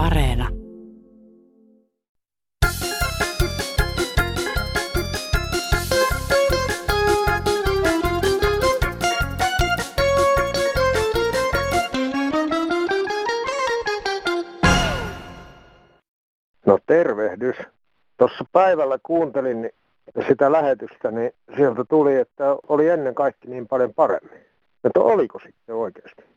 Areena. No tervehdys. Tuossa päivällä kuuntelin sitä lähetystä, niin sieltä tuli, että oli ennen kaikki niin paljon paremmin. Että oliko sitten oikeasti?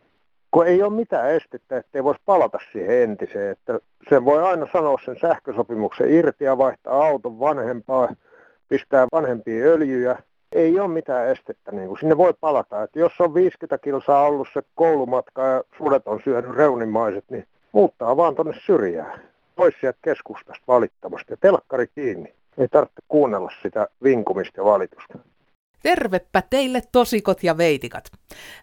Kun ei ole mitään estettä, ettei voisi palata siihen entiseen. Että sen voi aina sanoa sen sähkösopimuksen irti ja vaihtaa auton vanhempaa, pistää vanhempia öljyjä. Ei ole mitään estettä, niin kuin sinne voi palata. Että jos on 50 kilsaa ollut se koulumatka ja sudet on syönyt reunimaiset, niin muuttaa vaan tuonne syrjään. Pois sieltä keskustasta valittamasta ja telkkari kiinni. Ei tarvitse kuunnella sitä vinkumista ja valitusta. Tervepä teille tosikot ja veitikat.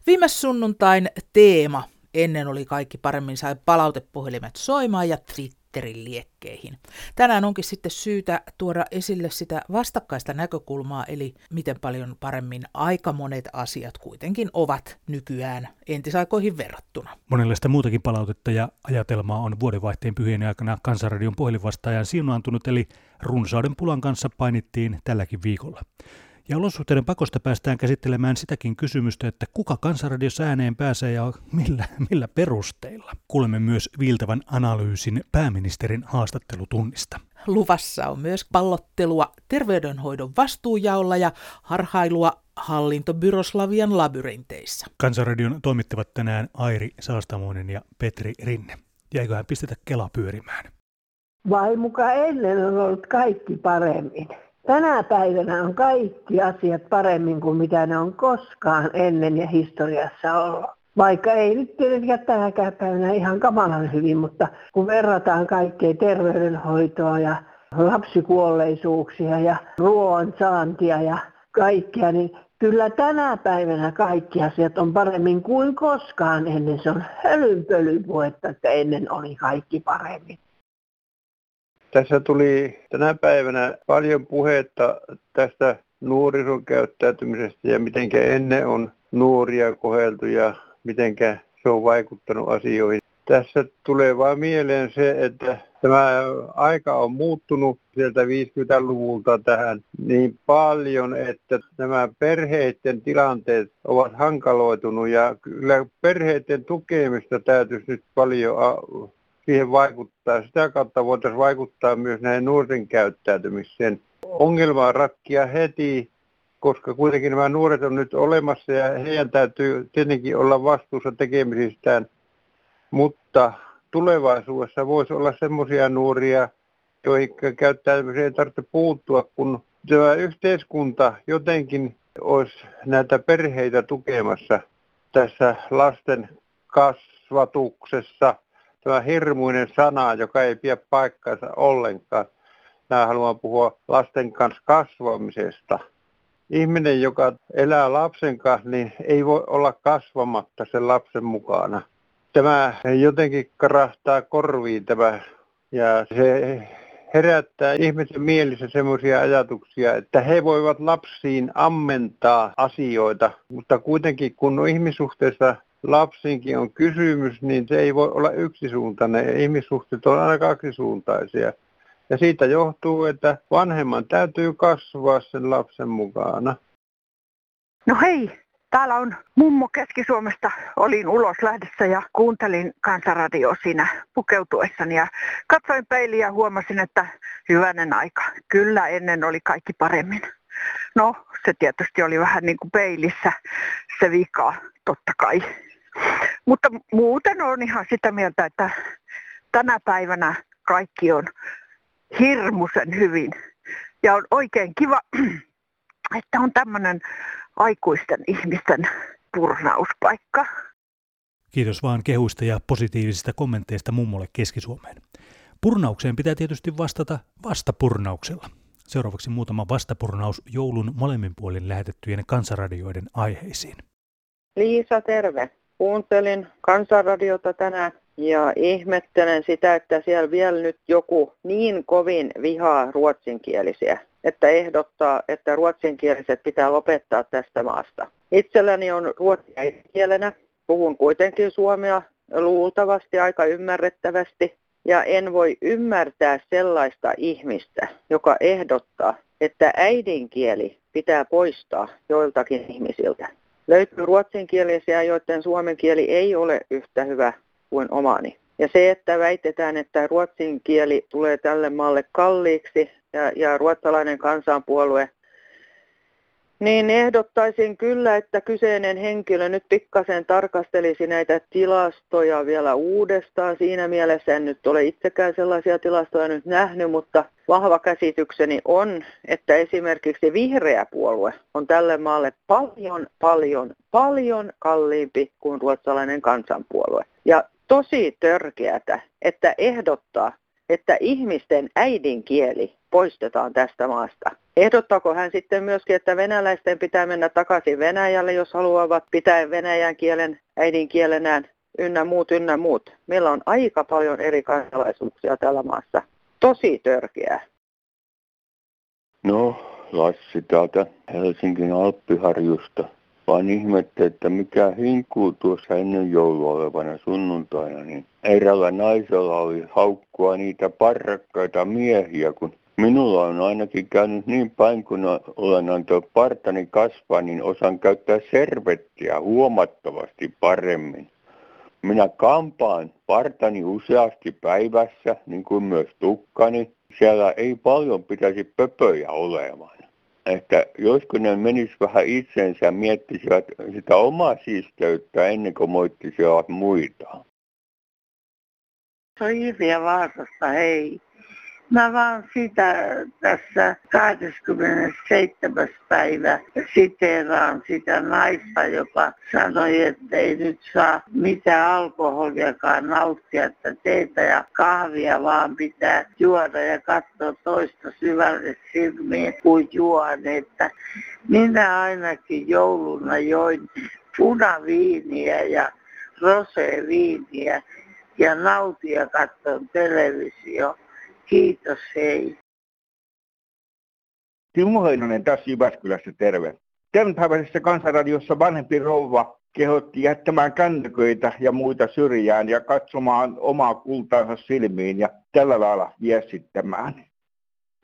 Viime sunnuntain teema ennen oli kaikki paremmin sai palautepuhelimet soimaan ja Twitterin liekkeihin. Tänään onkin sitten syytä tuoda esille sitä vastakkaista näkökulmaa, eli miten paljon paremmin aika monet asiat kuitenkin ovat nykyään entisaikoihin verrattuna. Monenlaista muutakin palautetta ja ajatelmaa on vuodenvaihteen pyhien aikana Kansanradion puhelinvastaajan siunaantunut, eli runsauden pulan kanssa painittiin tälläkin viikolla. Ja olosuhteiden pakosta päästään käsittelemään sitäkin kysymystä, että kuka kansanradiossa ääneen pääsee ja millä, millä perusteilla. Kuulemme myös viiltävän analyysin pääministerin haastattelutunnista. Luvassa on myös pallottelua terveydenhoidon vastuujaolla ja harhailua hallintobyroslavian labyrinteissa. Kansanradion toimittavat tänään Airi Saastamoinen ja Petri Rinne. Jäiköhän pistetä Kela pyörimään? Vai muka ennen on ollut kaikki paremmin. Tänä päivänä on kaikki asiat paremmin kuin mitä ne on koskaan ennen ja historiassa ollut. Vaikka ei nyt tietenkään tänäkään päivänä ihan kamalan hyvin, mutta kun verrataan kaikkea terveydenhoitoa ja lapsikuolleisuuksia ja ruoan saantia ja kaikkea, niin kyllä tänä päivänä kaikki asiat on paremmin kuin koskaan ennen. Se on hölynpölypuhetta, että ennen oli kaikki paremmin. Tässä tuli tänä päivänä paljon puhetta tästä nuorison käyttäytymisestä ja miten ennen on nuoria koheltu ja miten se on vaikuttanut asioihin. Tässä tulee vain mieleen se, että tämä aika on muuttunut sieltä 50-luvulta tähän niin paljon, että nämä perheiden tilanteet ovat hankaloitunut ja kyllä perheiden tukemista täytyisi nyt paljon siihen vaikuttaa. Sitä kautta voitaisiin vaikuttaa myös näihin nuorten käyttäytymiseen. Ongelma rakkia heti, koska kuitenkin nämä nuoret on nyt olemassa ja heidän täytyy tietenkin olla vastuussa tekemisistään. Mutta tulevaisuudessa voisi olla semmoisia nuoria, joihin käyttäytymiseen ei tarvitse puuttua, kun tämä yhteiskunta jotenkin olisi näitä perheitä tukemassa tässä lasten kasvatuksessa – tämä hirmuinen sana, joka ei pidä paikkaansa ollenkaan. Mä haluan puhua lasten kanssa kasvamisesta. Ihminen, joka elää lapsen kanssa, niin ei voi olla kasvamatta sen lapsen mukana. Tämä jotenkin karahtaa korviin tämä ja se herättää ihmisen mielissä semmoisia ajatuksia, että he voivat lapsiin ammentaa asioita, mutta kuitenkin kun ihmissuhteessa lapsiinkin on kysymys, niin se ei voi olla yksisuuntainen. Ihmissuhteet on aina kaksisuuntaisia. Ja siitä johtuu, että vanhemman täytyy kasvaa sen lapsen mukana. No hei, täällä on mummo Keski-Suomesta. Olin ulos lähdössä ja kuuntelin kansanradio siinä pukeutuessani ja katsoin peiliä ja huomasin, että hyvänen aika. Kyllä ennen oli kaikki paremmin. No, se tietysti oli vähän niin kuin peilissä se vika, totta kai. Mutta muuten on ihan sitä mieltä, että tänä päivänä kaikki on hirmuisen hyvin. Ja on oikein kiva, että on tämmöinen aikuisten ihmisten turnauspaikka. Kiitos vaan kehuista ja positiivisista kommenteista mummolle Keski-Suomeen. Purnaukseen pitää tietysti vastata vastapurnauksella. Seuraavaksi muutama vastapurnaus joulun molemmin puolin lähetettyjen kansaradioiden aiheisiin. Liisa, terve. Kuuntelin kansanradiota tänään ja ihmettelen sitä, että siellä vielä nyt joku niin kovin vihaa ruotsinkielisiä, että ehdottaa, että ruotsinkieliset pitää lopettaa tästä maasta. Itselläni on ruotsi kielenä, puhun kuitenkin suomea luultavasti aika ymmärrettävästi. Ja en voi ymmärtää sellaista ihmistä, joka ehdottaa, että äidinkieli pitää poistaa joiltakin ihmisiltä. Löytyy ruotsinkielisiä, joiden suomen kieli ei ole yhtä hyvä kuin omani. Ja se, että väitetään, että ruotsin kieli tulee tälle maalle kalliiksi ja, ja ruotsalainen kansanpuolue niin ehdottaisin kyllä, että kyseinen henkilö nyt pikkasen tarkastelisi näitä tilastoja vielä uudestaan. Siinä mielessä en nyt ole itsekään sellaisia tilastoja nyt nähnyt, mutta vahva käsitykseni on, että esimerkiksi vihreä puolue on tälle maalle paljon, paljon, paljon kalliimpi kuin ruotsalainen kansanpuolue. Ja tosi törkeätä, että ehdottaa, että ihmisten äidinkieli poistetaan tästä maasta. Ehdottaako hän sitten myöskin, että venäläisten pitää mennä takaisin Venäjälle, jos haluavat pitää venäjän kielen äidinkielenään ynnä muut, ynnä muut. Meillä on aika paljon eri kansalaisuuksia tällä maassa. Tosi törkeää. No, Lassi täältä Helsingin Alppiharjusta. Vaan ihmette, että mikä hinkuu tuossa ennen joulua olevana sunnuntaina, niin erällä naisella oli haukkua niitä parrakkaita miehiä, kun Minulla on ainakin käynyt niin päin, kun olen antanut partani kasvaa, niin osaan käyttää servettiä huomattavasti paremmin. Minä kampaan partani useasti päivässä, niin kuin myös tukkani. Siellä ei paljon pitäisi pöpöjä olemaan. Että josko ne menis vähän itsensä miettisivät sitä omaa siisteyttä ennen kuin moittisivat muita. Se on Irja Vaasasta, hei. Mä vaan sitä tässä 27. päivä siteeraan sitä naista, joka sanoi, että ei nyt saa mitään alkoholiakaan nauttia, että teetä ja kahvia vaan pitää juoda ja katsoa toista syvälle silmiin kuin juon. Että minä ainakin jouluna join punaviiniä ja roseviiniä ja nautin ja katson televisio Kiitos, hei. Timo Heinonen tässä Jyväskylässä, terve. Tämänpäiväisessä kansanradiossa vanhempi rouva kehotti jättämään kännyköitä ja muita syrjään ja katsomaan omaa kultaansa silmiin ja tällä lailla viestittämään.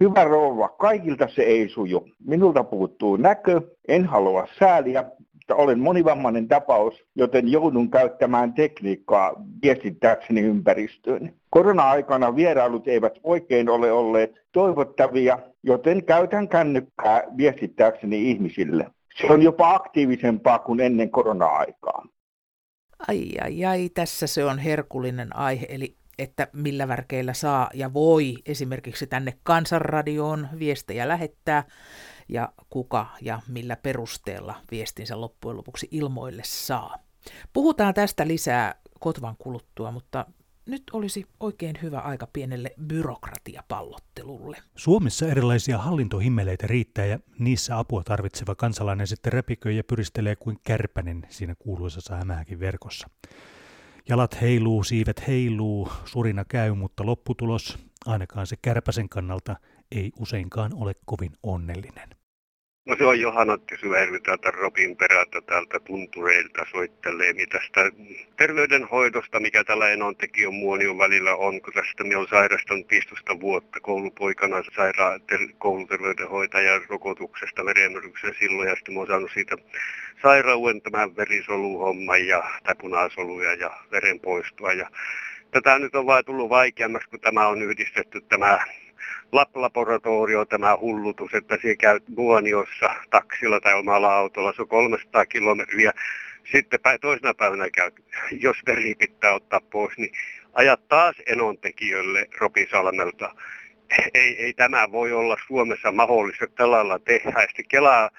Hyvä rouva, kaikilta se ei suju. Minulta puuttuu näkö, en halua sääliä, mutta olen monivammainen tapaus, joten joudun käyttämään tekniikkaa viestittääkseni ympäristöön. Korona-aikana vierailut eivät oikein ole olleet toivottavia, joten käytän kännykkää viestittääkseni ihmisille. Se on jopa aktiivisempaa kuin ennen korona-aikaa. Ai ai ai, tässä se on herkullinen aihe, eli että millä värkeillä saa ja voi esimerkiksi tänne kansanradioon viestejä lähettää ja kuka ja millä perusteella viestinsä loppujen lopuksi ilmoille saa. Puhutaan tästä lisää kotvan kuluttua, mutta nyt olisi oikein hyvä aika pienelle byrokratiapallottelulle. Suomessa erilaisia hallintohimmeleitä riittää ja niissä apua tarvitseva kansalainen sitten räpiköi ja pyristelee kuin kärpänen siinä kuuluisassa hämähäkin verkossa. Jalat heiluu, siivet heiluu, surina käy, mutta lopputulos, ainakaan se kärpäsen kannalta, ei useinkaan ole kovin onnellinen. No se on Johanatti Syvärvi täältä Robin perältä täältä tuntureilta soittelee. Tästä terveydenhoidosta, mikä tällä enon tekijän muonion välillä on, kun tästä minä olen sairastanut 15 vuotta koulupoikana sairaan ter- kouluterveydenhoitajan rokotuksesta verenmyrkyksen silloin. Ja sitten mä olen saanut siitä sairauden tämän verisoluhomman ja tai punasoluja ja verenpoistoa. Ja tätä nyt on vain tullut vaikeammaksi, kun tämä on yhdistetty tämä lab-laboratorio tämä hullutus, että siellä käy Muoniossa taksilla tai omalla autolla, se on 300 kilometriä. Sitten toisena päivänä käy, jos veri pitää ottaa pois, niin ajat taas enontekijölle Ropisalmelta. Ei, ei tämä voi olla Suomessa mahdollista, tällä lailla tehdä. Ja sitten Kelaa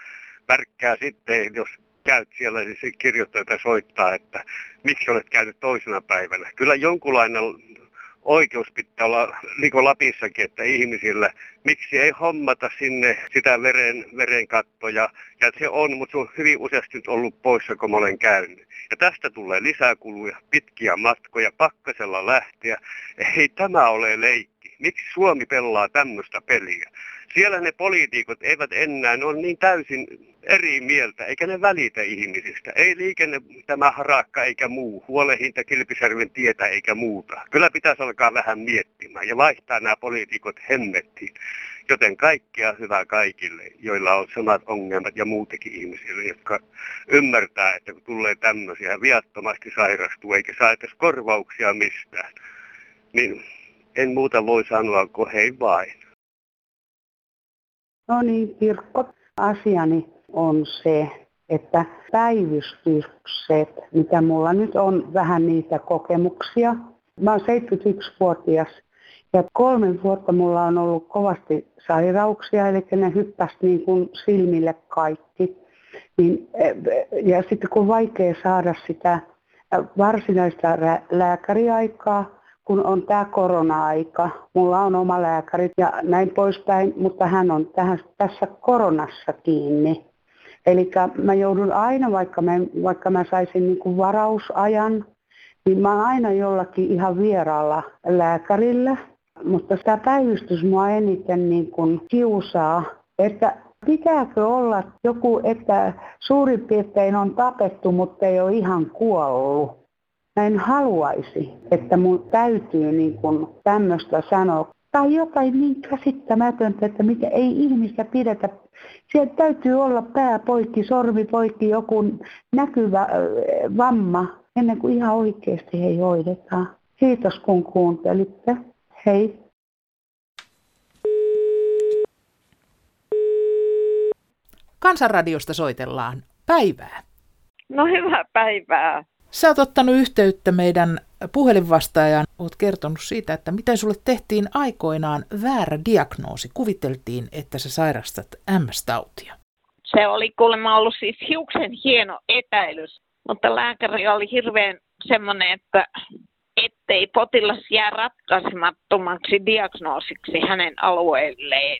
värkkää sitten, jos käyt siellä, niin se kirjoittaa soittaa, että miksi olet käynyt toisena päivänä. Kyllä jonkunlainen oikeus pitää olla, niin kuin Lapissakin, että ihmisillä, miksi ei hommata sinne sitä veren, verenkattoja. Ja se on, mutta se on hyvin useasti nyt ollut poissa, kun mä olen käynyt. Ja tästä tulee lisäkuluja, pitkiä matkoja, pakkasella lähteä. Ei tämä ole leikki. Miksi Suomi pelaa tämmöistä peliä? Siellä ne poliitikot eivät enää, ne on niin täysin eri mieltä, eikä ne välitä ihmisistä. Ei liikenne tämä harakka eikä muu, huolehinta Kilpisärven tietä eikä muuta. Kyllä pitäisi alkaa vähän miettimään ja vaihtaa nämä poliitikot hemmettiin. Joten kaikkea hyvää kaikille, joilla on samat ongelmat ja muutenkin ihmisille, jotka ymmärtää, että kun tulee tämmöisiä viattomasti sairastuu eikä saa edes korvauksia mistään, niin en muuta voi sanoa kuin hei vain. No niin, Kirkko. Asiani on se, että päivystykset, mitä mulla nyt on vähän niitä kokemuksia. Mä oon 71-vuotias ja kolme vuotta mulla on ollut kovasti sairauksia, eli ne hyppäsi niin kuin silmille kaikki. Niin, ja sitten kun vaikea saada sitä varsinaista lääkäriaikaa, kun on tämä korona-aika, mulla on oma lääkäri ja näin poispäin, mutta hän on tähän, tässä koronassa kiinni. Eli mä joudun aina, vaikka mä, vaikka mä saisin niin kuin varausajan, niin mä oon aina jollakin ihan vieraalla lääkärillä. Mutta tämä päivystys mua eniten niin kuin kiusaa, että pitääkö olla joku, että suurin piirtein on tapettu, mutta ei ole ihan kuollut. Mä en haluaisi, että mun täytyy niin kuin tämmöistä sanoa. Tai jotain niin käsittämätöntä, että mitä ei ihmistä pidetä. Sieltä täytyy olla pää poikki, sormi poikki, joku näkyvä vamma, ennen kuin ihan oikeasti hei hoidetaan. Kiitos kun kuuntelitte. Hei. Kansanradiosta soitellaan päivää. No hyvää päivää. Sä oot ottanut yhteyttä meidän puhelinvastaajaan. Oot kertonut siitä, että miten sulle tehtiin aikoinaan väärä diagnoosi. Kuviteltiin, että sä sairastat MS-tautia. Se oli kuulemma ollut siis hiuksen hieno etäilys, mutta lääkäri oli hirveän semmoinen, että ettei potilas jää ratkaisemattomaksi diagnoosiksi hänen alueelleen.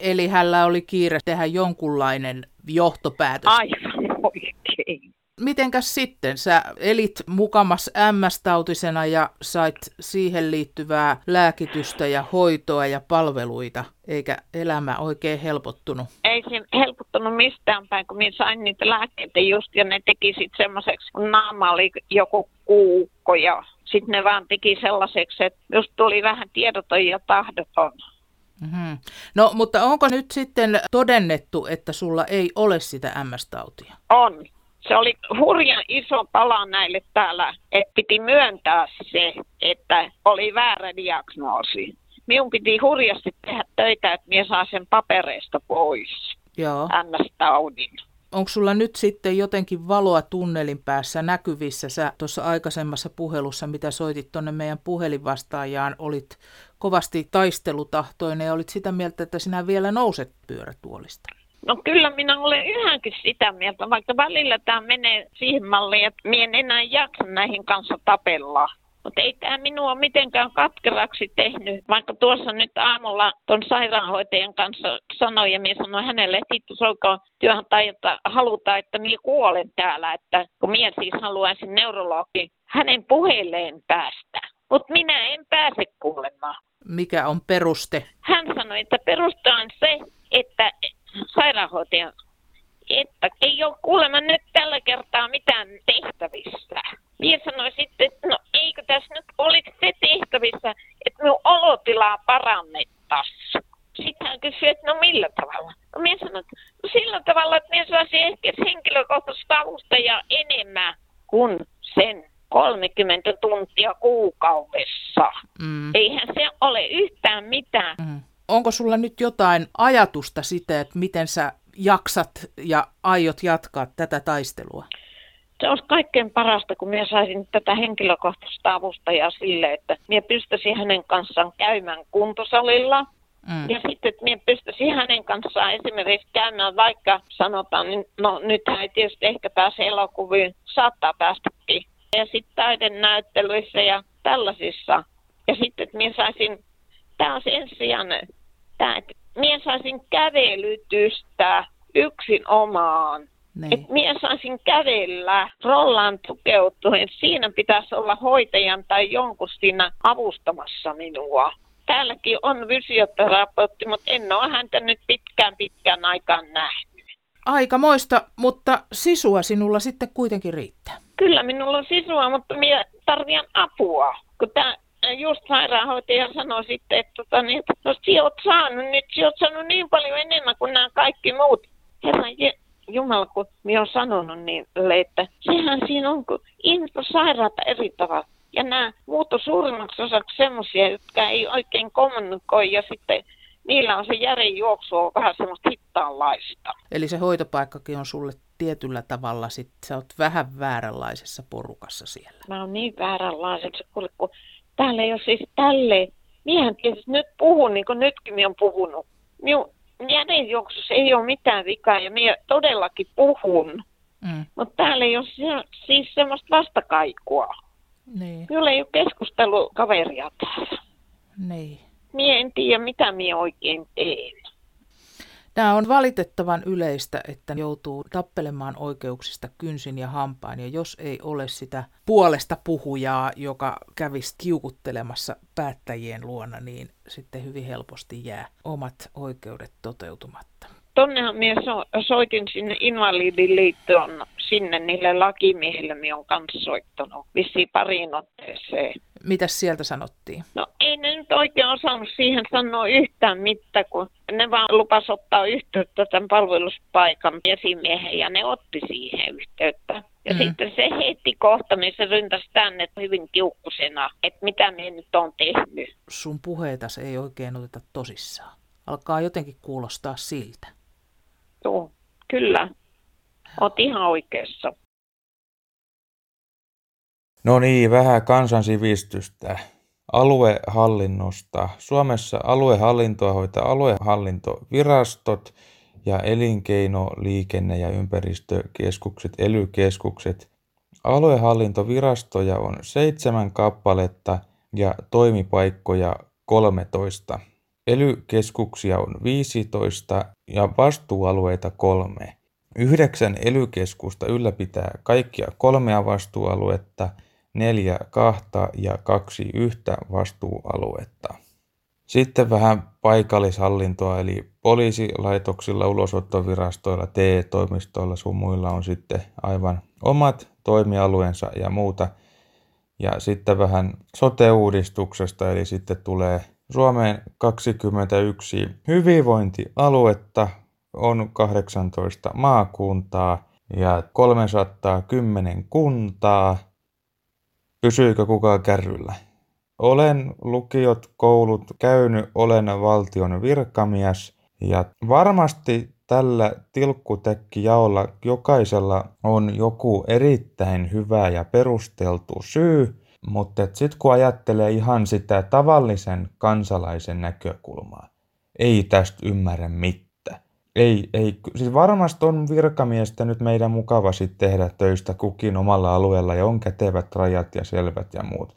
Eli hänellä oli kiire tehdä jonkunlainen johtopäätös. Aivan oikein. Mitenkäs sitten? Sä elit mukamas MS-tautisena ja sait siihen liittyvää lääkitystä ja hoitoa ja palveluita, eikä elämä oikein helpottunut? Ei se helpottunut mistään päin, kun minä sain niitä lääkkeitä just ja ne teki sitten semmoiseksi, kun naama oli joku kuukko ja sitten ne vaan teki sellaiseksi, että just tuli vähän tiedoton ja tahdoton. Mm-hmm. No, mutta onko nyt sitten todennettu, että sulla ei ole sitä MS-tautia? On se oli hurjan iso pala näille täällä, että piti myöntää se, että oli väärä diagnoosi. Minun piti hurjasti tehdä töitä, että minä saa sen papereista pois. Joo. MS-taudin. Onko sulla nyt sitten jotenkin valoa tunnelin päässä näkyvissä? Sä tuossa aikaisemmassa puhelussa, mitä soitit tuonne meidän puhelinvastaajaan, olit kovasti taistelutahtoinen ja olit sitä mieltä, että sinä vielä nouset pyörätuolista. No kyllä minä olen yhäkin sitä mieltä, vaikka välillä tämä menee siihen malliin, että minä en enää jaksa näihin kanssa tapella. Mutta ei tämä minua mitenkään katkeraksi tehnyt, vaikka tuossa nyt aamulla tuon sairaanhoitajan kanssa sanoi ja minä sanoin hänelle, että hitto soikaan työhön tai että halutaan, että minä kuolen täällä, että kun minä siis haluaisin neurologi hänen puheilleen päästä. Mutta minä en pääse kuulemaan. Mikä on peruste? Hän sanoi, että peruste on se, että sairaanhoitaja, että ei ole kuulemma nyt tällä kertaa mitään tehtävissä. Minä sanoin sitten, että no eikö tässä nyt olisi se tehtävissä, että minun olotilaa parannettaisiin. Sitten hän kysyi, että no millä tavalla? No minä sanoin, että no sillä tavalla, että minä saisin ehkä henkilökohtaista avustajaa enemmän kuin sen 30 tuntia kuukaudessa. Mm. Eihän se ole yhtään mitään. Mm onko sulla nyt jotain ajatusta siitä, että miten sä jaksat ja aiot jatkaa tätä taistelua? Se olisi kaikkein parasta, kun minä saisin tätä henkilökohtaista avustajaa sille, että minä pystyisin hänen kanssaan käymään kuntosalilla. Mm. Ja sitten, että minä pystyisin hänen kanssaan esimerkiksi käymään, vaikka sanotaan, niin no nythän ei tietysti ehkä pääse elokuviin, saattaa päästäkin. Ja sitten taidennäyttelyissä ja tällaisissa. Ja sitten, että minä saisin tämä on sen sijaan, että minä saisin kävelytystä yksin omaan. Niin. Että minä saisin kävellä rollaan tukeutuen. Siinä pitäisi olla hoitajan tai jonkun siinä avustamassa minua. Täälläkin on fysioterapeutti, mutta en ole häntä nyt pitkään pitkään aikaan nähnyt. Aika moista, mutta sisua sinulla sitten kuitenkin riittää. Kyllä minulla on sisua, mutta minä tarvitsen apua. Kun tämä just sairaanhoitaja sanoi sitten, että, tota, niin, no sinä olet saanut nyt, sinä olet saanut niin paljon enemmän kuin nämä kaikki muut. Herran Jumala, kun minä olen sanonut niin, että sehän siinä on, kun ihmiset on sairaata eri tavalla. Ja nämä muut on suurimmaksi osaksi semmoisia, jotka ei oikein kommunikoi ja sitten niillä on se järin juoksu on vähän semmoista hittaanlaista. Eli se hoitopaikkakin on sulle tietyllä tavalla, sit sä oot vähän vääränlaisessa porukassa siellä. Mä oon niin vääränlaisessa, kun täällä ei ole siis tälleen. Miehän tietysti nyt puhun niin kuin nytkin minä on puhunut. Minun järinjuoksussa ei ole mitään vikaa ja minä todellakin puhun. Mm. Mutta täällä ei ole se, siis semmoista vastakaikua. Niin. Minulla ei ole keskustelukaveria täällä. Niin. Mie en tiedä, mitä minä oikein teen. Tämä on valitettavan yleistä, että joutuu tappelemaan oikeuksista kynsin ja hampain, ja jos ei ole sitä puolesta puhujaa, joka kävisi kiukuttelemassa päättäjien luona, niin sitten hyvin helposti jää omat oikeudet toteutumatta. Tonnehan minä so- soitin sinne Invalidiliittoon, sinne niille lakimiehille minä olen kanssa soittanut vissiin pariin otteeseen. Mitäs sieltä sanottiin? No ei ne nyt oikein osannut siihen sanoa yhtään mitään, kun ne vaan lupas ottaa yhteyttä tämän palveluspaikan esimiehen ja ne otti siihen yhteyttä. Ja mm. sitten se heti kohta, missä ryntäsi tänne hyvin kiukkusena, että mitä me nyt on tehnyt. Sun puheitas ei oikein oteta tosissaan. Alkaa jotenkin kuulostaa siltä. Joo, kyllä. Oot ihan oikeassa. No niin, vähän kansansivistystä. Aluehallinnosta. Suomessa aluehallintoa hoitaa aluehallintovirastot ja elinkeino-, liikenne- ja ympäristökeskukset, elykeskukset. Aluehallintovirastoja on seitsemän kappaletta ja toimipaikkoja 13. Elykeskuksia on 15 ja vastuualueita kolme. Yhdeksän elykeskusta ylläpitää kaikkia kolmea vastuualuetta, neljä kahta ja kaksi yhtä vastuualuetta. Sitten vähän paikallishallintoa, eli poliisilaitoksilla, ulosottovirastoilla, TE-toimistoilla sun muilla on sitten aivan omat toimialueensa ja muuta. Ja sitten vähän sote-uudistuksesta, eli sitten tulee Suomeen 21 hyvinvointialuetta, on 18 maakuntaa ja 310 kuntaa. Pysyykö kukaan kärryllä? Olen lukiot, koulut käynyt, olen valtion virkamies ja varmasti tällä tilkkutekkijaolla jokaisella on joku erittäin hyvä ja perusteltu syy, mutta sitten kun ajattelee ihan sitä tavallisen kansalaisen näkökulmaa, ei tästä ymmärrä mitään. Ei, ei, siis varmasti on virkamiestä nyt meidän mukava sitten tehdä töistä kukin omalla alueella ja on kätevät rajat ja selvät ja muut.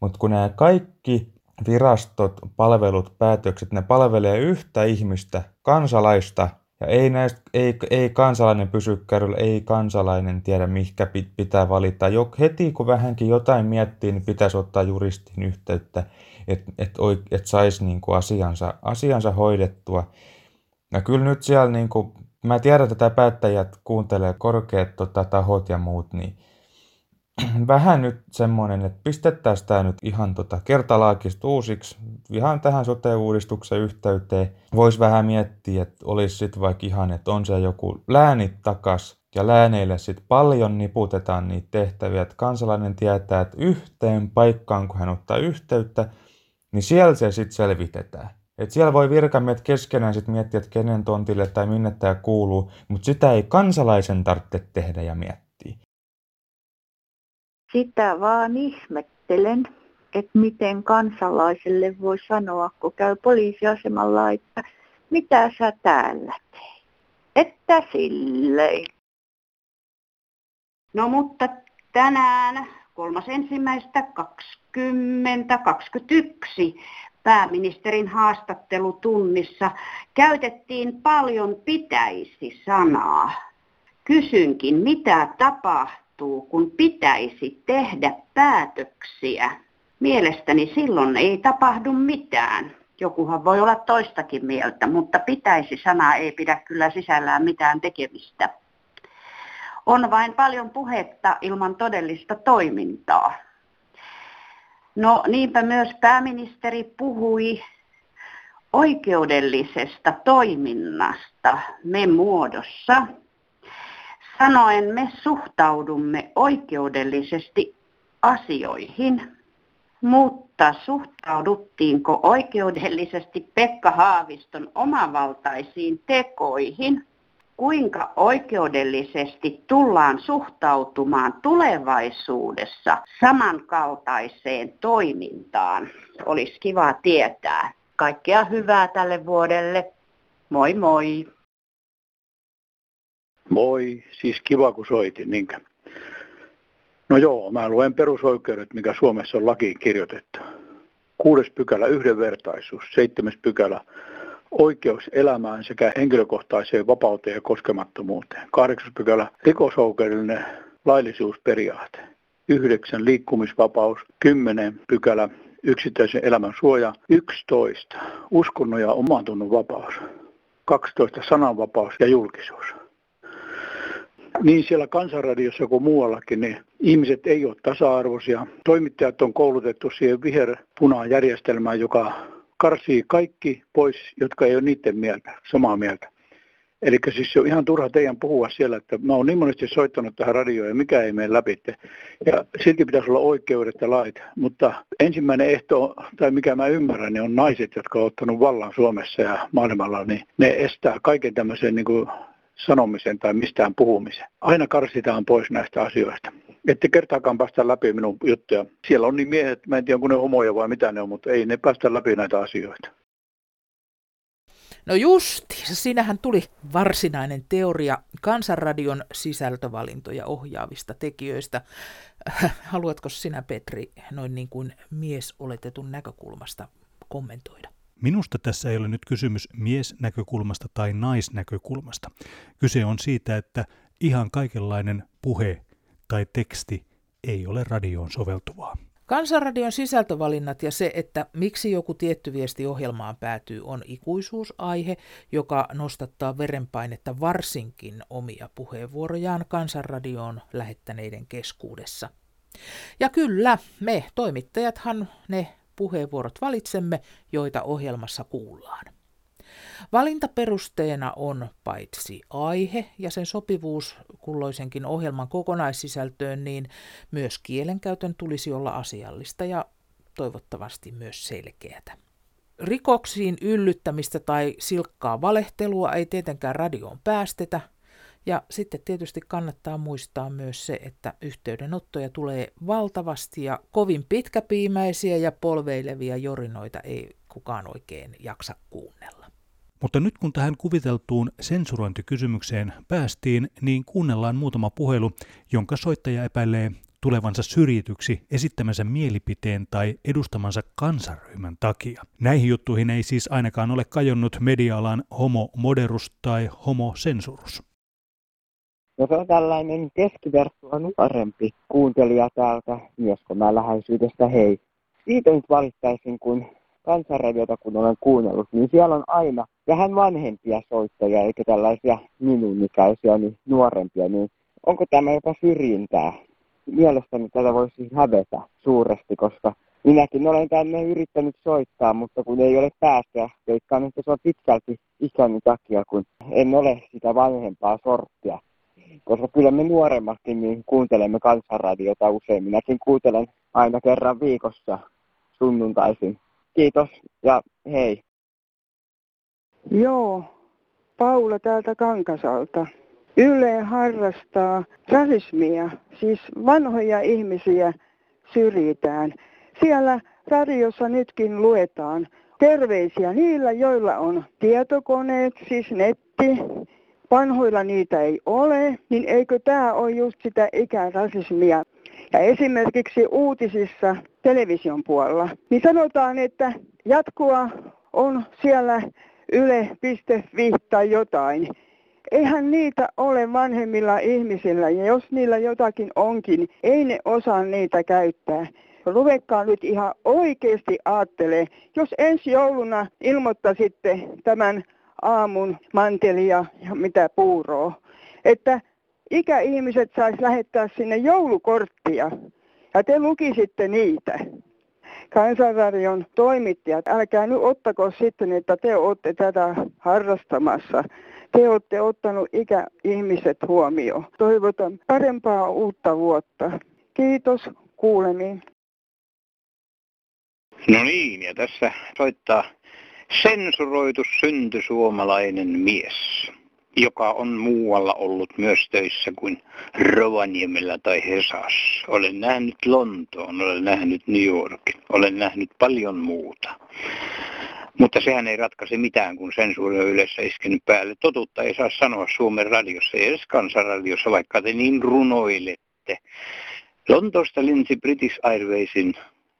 Mutta kun nämä kaikki virastot, palvelut, päätökset, ne palvelee yhtä ihmistä, kansalaista, ja ei, näistä, ei, ei kansalainen pysy kärryllä, ei kansalainen tiedä, mihinkä pitää valita. Jo, heti kun vähänkin jotain miettii, niin pitäisi ottaa juristin yhteyttä, että et, et saisi niinku asiansa, asiansa hoidettua. Ja kyllä nyt siellä, niinku, mä tiedän, että tätä päättäjät kuuntelee korkeat tota, tahot ja muut, niin vähän nyt semmoinen, että pistettäisiin tämä nyt ihan tota kertalaakista uusiksi, ihan tähän sote-uudistuksen yhteyteen. Voisi vähän miettiä, että olisi sitten vaikka ihan, että on se joku läänit takas ja lääneille sitten paljon niputetaan niitä tehtäviä, että kansalainen tietää, että yhteen paikkaan, kun hän ottaa yhteyttä, niin siellä se sitten selvitetään. Et siellä voi virkamiehet keskenään sitten miettiä, että kenen tontille tai minne tämä kuuluu, mutta sitä ei kansalaisen tarvitse tehdä ja miettiä. Sitä vaan ihmettelen, että miten kansalaiselle voi sanoa, kun käy poliisiasemalla, että mitä sä täällä teet. Että silleen. No mutta tänään kolmas ensimmäistä 2021 pääministerin haastattelutunnissa käytettiin paljon pitäisi sanaa. Kysynkin, mitä tapahtuu? Tapahtuu, kun pitäisi tehdä päätöksiä. Mielestäni silloin ei tapahdu mitään. Jokuhan voi olla toistakin mieltä, mutta pitäisi sana ei pidä kyllä sisällään mitään tekemistä. On vain paljon puhetta ilman todellista toimintaa. No niinpä myös pääministeri puhui oikeudellisesta toiminnasta me muodossa. Sanoen me suhtaudumme oikeudellisesti asioihin, mutta suhtauduttiinko oikeudellisesti Pekka Haaviston omavaltaisiin tekoihin? Kuinka oikeudellisesti tullaan suhtautumaan tulevaisuudessa samankaltaiseen toimintaan? Olisi kiva tietää. Kaikkea hyvää tälle vuodelle. Moi moi! Moi, siis kiva kun soitin, niinkö? No joo, mä luen perusoikeudet, mikä Suomessa on lakiin kirjoitettu. Kuudes pykälä yhdenvertaisuus, seitsemäs pykälä oikeus elämään sekä henkilökohtaiseen vapauteen ja koskemattomuuteen. Kahdeksas pykälä rikosoikeudellinen laillisuusperiaate. Yhdeksän liikkumisvapaus. Kymmenen pykälä yksittäisen elämän suoja. 11. Uskonnon ja oman tunnon vapaus. 12. Sananvapaus ja julkisuus. Niin siellä kansanradiossa kuin muuallakin, niin ihmiset ei ole tasa-arvoisia. Toimittajat on koulutettu siihen viherpunaan järjestelmään, joka karsii kaikki pois, jotka ei ole niiden mieltä, samaa mieltä. Eli siis se on ihan turha teidän puhua siellä, että mä oon niin monesti soittanut tähän radioon ja mikä ei mene läpi. Ja silti pitäisi olla oikeudet ja lait. Mutta ensimmäinen ehto, tai mikä mä ymmärrän, niin on naiset, jotka on ottanut vallan Suomessa ja maailmalla, niin ne estää kaiken tämmöisen niin kuin sanomisen tai mistään puhumisen. Aina karsitaan pois näistä asioista. Ette kertaakaan päästä läpi minun juttuja. Siellä on niin miehet, mä en tiedä onko ne homoja vai mitä ne on, mutta ei ne päästä läpi näitä asioita. No justi, siinähän tuli varsinainen teoria Kansanradion sisältövalintoja ohjaavista tekijöistä. Haluatko sinä, Petri, noin niin kuin mies oletetun näkökulmasta kommentoida? Minusta tässä ei ole nyt kysymys miesnäkökulmasta tai naisnäkökulmasta. Kyse on siitä, että ihan kaikenlainen puhe tai teksti ei ole radioon soveltuvaa. Kansanradion sisältövalinnat ja se, että miksi joku tietty viesti ohjelmaan päätyy, on ikuisuusaihe, joka nostattaa verenpainetta varsinkin omia puheenvuorojaan Kansanradioon lähettäneiden keskuudessa. Ja kyllä, me toimittajathan ne puheenvuorot valitsemme, joita ohjelmassa kuullaan. Valintaperusteena on paitsi aihe ja sen sopivuus kulloisenkin ohjelman kokonaissisältöön, niin myös kielenkäytön tulisi olla asiallista ja toivottavasti myös selkeätä. Rikoksiin yllyttämistä tai silkkaa valehtelua ei tietenkään radioon päästetä, ja sitten tietysti kannattaa muistaa myös se, että yhteydenottoja tulee valtavasti ja kovin pitkäpiimäisiä ja polveilevia jorinoita ei kukaan oikein jaksa kuunnella. Mutta nyt kun tähän kuviteltuun sensurointikysymykseen päästiin, niin kuunnellaan muutama puhelu, jonka soittaja epäilee tulevansa syrjityksi esittämänsä mielipiteen tai edustamansa kansaryhmän takia. Näihin juttuihin ei siis ainakaan ole kajonnut media-alan homo-moderus tai homo-sensurus. No se on tällainen keskivertoa nuorempi kuuntelija täältä mä läheisyydestä. Hei, siitä nyt valittaisin, kun kansanradiota kun olen kuunnellut, niin siellä on aina vähän vanhempia soittajia, eikä tällaisia minun ikäisiä, niin nuorempia, niin onko tämä jopa syrjintää? Mielestäni tätä voisi hävetä suuresti, koska minäkin olen tänne yrittänyt soittaa, mutta kun ei ole päästä, veikkaan, että se on pitkälti ikäni takia, kun en ole sitä vanhempaa sorttia koska kyllä me nuoremmatkin niin kuuntelemme kansanradiota usein. Minäkin kuuntelen aina kerran viikossa sunnuntaisin. Kiitos ja hei. Joo, Paula täältä Kankasalta. Yle harrastaa rasismia, siis vanhoja ihmisiä syrjitään. Siellä radiossa nytkin luetaan terveisiä niillä, joilla on tietokoneet, siis netti, vanhoilla niitä ei ole, niin eikö tämä ole just sitä ikärasismia? Ja esimerkiksi uutisissa television puolella, niin sanotaan, että jatkua on siellä yle.fi tai jotain. Eihän niitä ole vanhemmilla ihmisillä ja jos niillä jotakin onkin, ei ne osaa niitä käyttää. ruvetkaa nyt ihan oikeasti ajattelee, jos ensi jouluna ilmoittaisitte tämän aamun mantelia ja mitä puuroa, että ikäihmiset sais lähettää sinne joulukorttia ja te lukisitte niitä. Kansanradion toimittajat, älkää nyt ottako sitten, että te olette tätä harrastamassa. Te olette ottanut ikäihmiset huomioon. Toivotan parempaa uutta vuotta. Kiitos, kuulemiin. No niin, ja tässä soittaa sensuroitu syntysuomalainen mies, joka on muualla ollut myös töissä kuin Rovaniemellä tai Hesas. Olen nähnyt Lontoon, olen nähnyt New Yorkin, olen nähnyt paljon muuta. Mutta sehän ei ratkaise mitään, kun sensuuri on yleensä iskenyt päälle. Totuutta ei saa sanoa Suomen radiossa, ei edes kansanradiossa, vaikka te niin runoilette. Lontoosta lensi British Airwaysin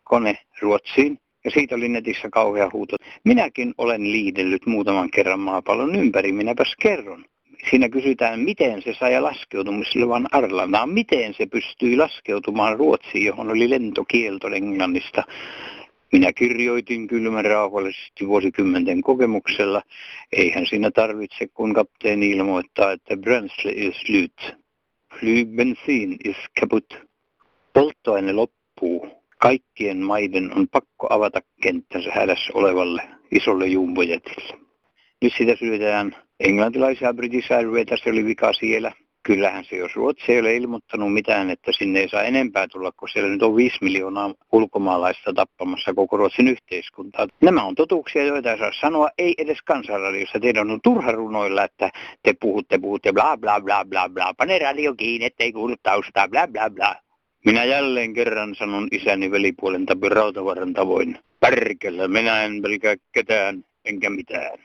kone Ruotsiin ja siitä oli netissä kauhea huuto. Minäkin olen liidellyt muutaman kerran maapallon ympäri, minäpäs kerron. Siinä kysytään, miten se sai laskeutumisluvan Arlanaan, miten se pystyi laskeutumaan Ruotsiin, johon oli lentokielto Englannista. Minä kirjoitin kylmän rauhallisesti vuosikymmenten kokemuksella. Eihän siinä tarvitse, kun kapteeni ilmoittaa, että bränsle is slut. Flygbensin is kaput. Polttoaine loppuu. Kaikkien maiden on pakko avata kenttänsä hädässä olevalle isolle jumbojetille. Nyt sitä syötään englantilaisia British Airwayta, se oli vika siellä. Kyllähän se, jos Ruotsi ei ole ilmoittanut mitään, että sinne ei saa enempää tulla, kun siellä nyt on 5 miljoonaa ulkomaalaista tappamassa koko Ruotsin yhteiskuntaa. Nämä on totuuksia, joita ei saa sanoa, ei edes kansanradiossa. Teidän on turha runoilla, että te puhutte, puhutte, bla bla bla bla bla. Pane radio kiinni, ettei kuulu taustaa, bla bla bla. Minä jälleen kerran sanon isäni velipuolen tabi rautavaran tavoin. Pärkellä, minä en pelkää ketään, enkä mitään.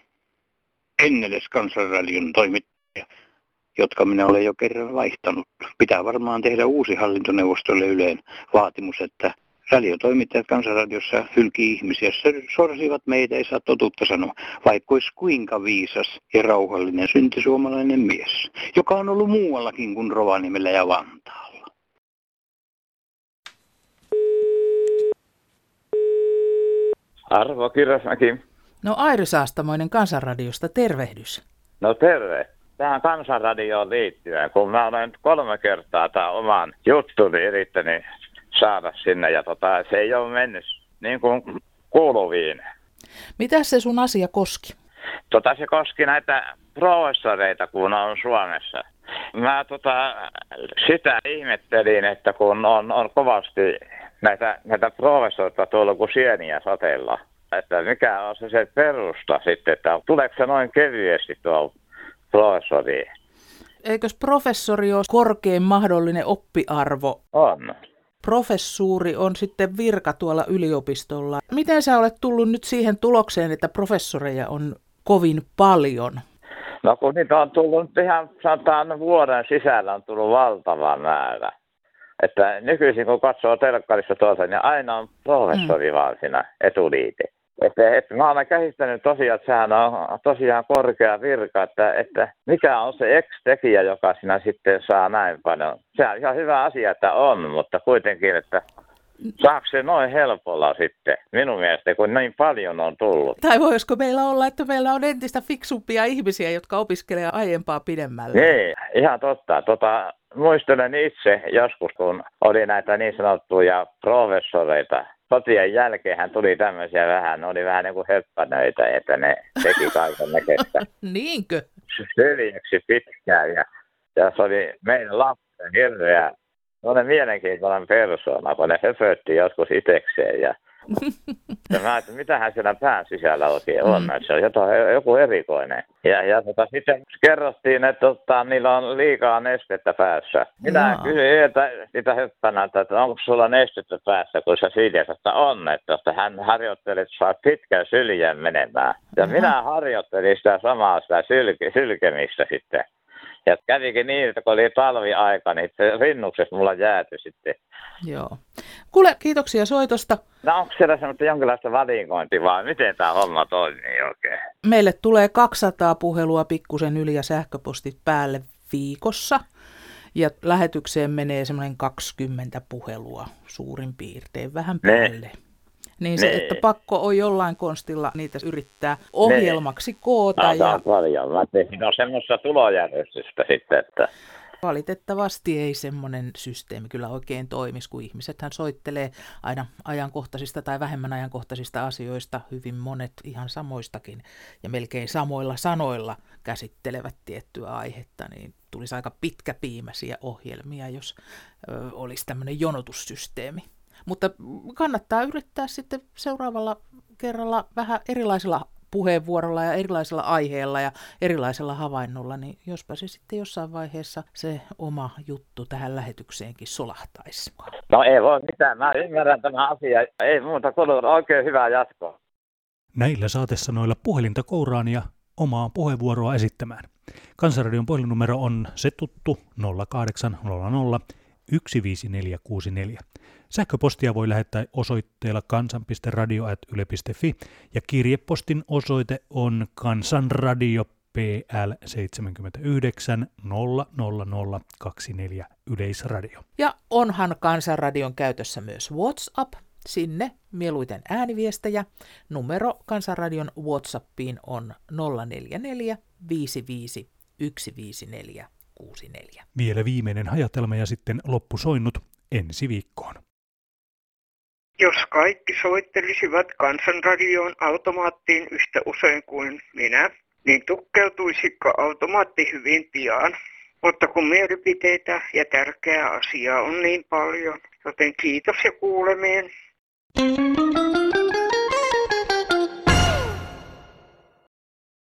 En edes kansanradion toimittaja, jotka minä olen jo kerran vaihtanut. Pitää varmaan tehdä uusi hallintoneuvostolle yleen vaatimus, että radiotoimittajat kansanradiossa hylkii ihmisiä, sorsivat meitä, ei saa totuutta sanoa, vaikka olisi kuinka viisas ja rauhallinen syntisuomalainen mies, joka on ollut muuallakin kuin Rovaniemellä ja Vantaalla. Arvo Kirjasmäki. No Airi Saastamoinen Kansanradiosta, tervehdys. No terve. Tähän Kansanradioon liittyen, kun mä olen kolme kertaa tämä oman juttuni yrittänyt saada sinne ja tota, se ei ole mennyt niin kuin kuuluviin. Mitä se sun asia koski? Tota, se koski näitä professoreita, kun on Suomessa. Mä tota, sitä ihmettelin, että kun on, on kovasti näitä, näitä professoreita tuolla kuin sieniä sateella. Että mikä on se, se perusta sitten, että tuleeko se noin kevyesti tuo professori? Eikös professori ole korkein mahdollinen oppiarvo? On. Professuuri on sitten virka tuolla yliopistolla. Miten sä olet tullut nyt siihen tulokseen, että professoreja on kovin paljon? No kun niitä on tullut ihan sanotaan vuoden sisällä on tullut valtava määrä. Että nykyisin kun katsoo telkkarissa tuossa, niin aina on professori mm. vaan siinä etuliite. Että, että mä olen käsittänyt tosiaan, että sehän on tosiaan korkea virka, että, että mikä on se ex-tekijä, joka sinä sitten saa näin paljon. Se on ihan hyvä asia, että on, mutta kuitenkin, että Saako se noin helpolla sitten, minun mielestä, kun niin paljon on tullut? Tai voisiko meillä olla, että meillä on entistä fiksumpia ihmisiä, jotka opiskelee aiempaa pidemmälle? Niin, ihan totta. Tota, muistelen itse joskus, kun oli näitä niin sanottuja professoreita. Sotien jälkeen tuli tämmöisiä vähän, ne oli vähän niin kuin höppänöitä, että ne teki kaiken näköistä. Niinkö? Syljeksi pitkään ja, ja se oli meidän lapsen hirveä Sellainen mielenkiintoinen persoona, kun ne höpötti joskus itekseen ja ja mä että mitähän siellä pään sisällä oikein on, mm. että se on jotain, joku erikoinen. Ja, ja tota, sitten kerrottiin, että tota, niillä on liikaa nestettä päässä. Minä no. kysyin että, sitä höppänältä, että onko sulla nestettä päässä, kun se syljäs, että on, että hän harjoitteli, että saa pitkän syljen menemään. Ja no. minä harjoittelin sitä samaa sitä sylke, sylkemistä sitten. Ja kävikin niin, että kun oli talviaika, niin se rinnukset mulla jääty sitten. Joo. Kuule, kiitoksia soitosta. No onko siellä semmoista jonkinlaista valikointia vai miten tämä homma toimii oikein? Meille tulee 200 puhelua pikkusen yli ja sähköpostit päälle viikossa. Ja lähetykseen menee semmoinen 20 puhelua suurin piirtein, vähän päälle. Ne. Niin se, ne. että pakko on jollain konstilla niitä yrittää ohjelmaksi ne. koota. No, ja... paljon. Mä tein on semmoista tulojärjestystä sitten, että Valitettavasti ei semmoinen systeemi kyllä oikein toimisi, kun ihmisethän soittelee aina ajankohtaisista tai vähemmän ajankohtaisista asioista, hyvin monet ihan samoistakin ja melkein samoilla sanoilla käsittelevät tiettyä aihetta, niin tulisi aika pitkäpiimäisiä ohjelmia, jos ö, olisi tämmöinen jonotussysteemi. Mutta kannattaa yrittää sitten seuraavalla kerralla vähän erilaisilla puheenvuorolla ja erilaisella aiheella ja erilaisella havainnolla, niin jospa se sitten jossain vaiheessa se oma juttu tähän lähetykseenkin solahtaisi. No ei voi mitään, mä ymmärrän tämän asian. Ei muuta kuin oikein hyvää jatkoa. Näillä saatesanoilla puhelinta kouraan ja omaa puheenvuoroa esittämään. Kansanradion puhelinnumero on se tuttu 0800 15464. Sähköpostia voi lähettää osoitteella kansan.radio.yle.fi ja kirjepostin osoite on kansanradio PL 79 00024 Yleisradio. Ja onhan Kansanradion käytössä myös WhatsApp. Sinne mieluiten ääniviestejä. Numero Kansanradion WhatsAppiin on 044 55 154 64. Vielä viimeinen hajatelma ja sitten loppusoinnut ensi viikkoon. Jos kaikki soittelisivat kansanradioon automaattiin yhtä usein kuin minä, niin tukkeutuisiko automaatti hyvin pian. Mutta kun mielipiteitä ja tärkeää asiaa on niin paljon, joten kiitos ja kuulemien. Thank you.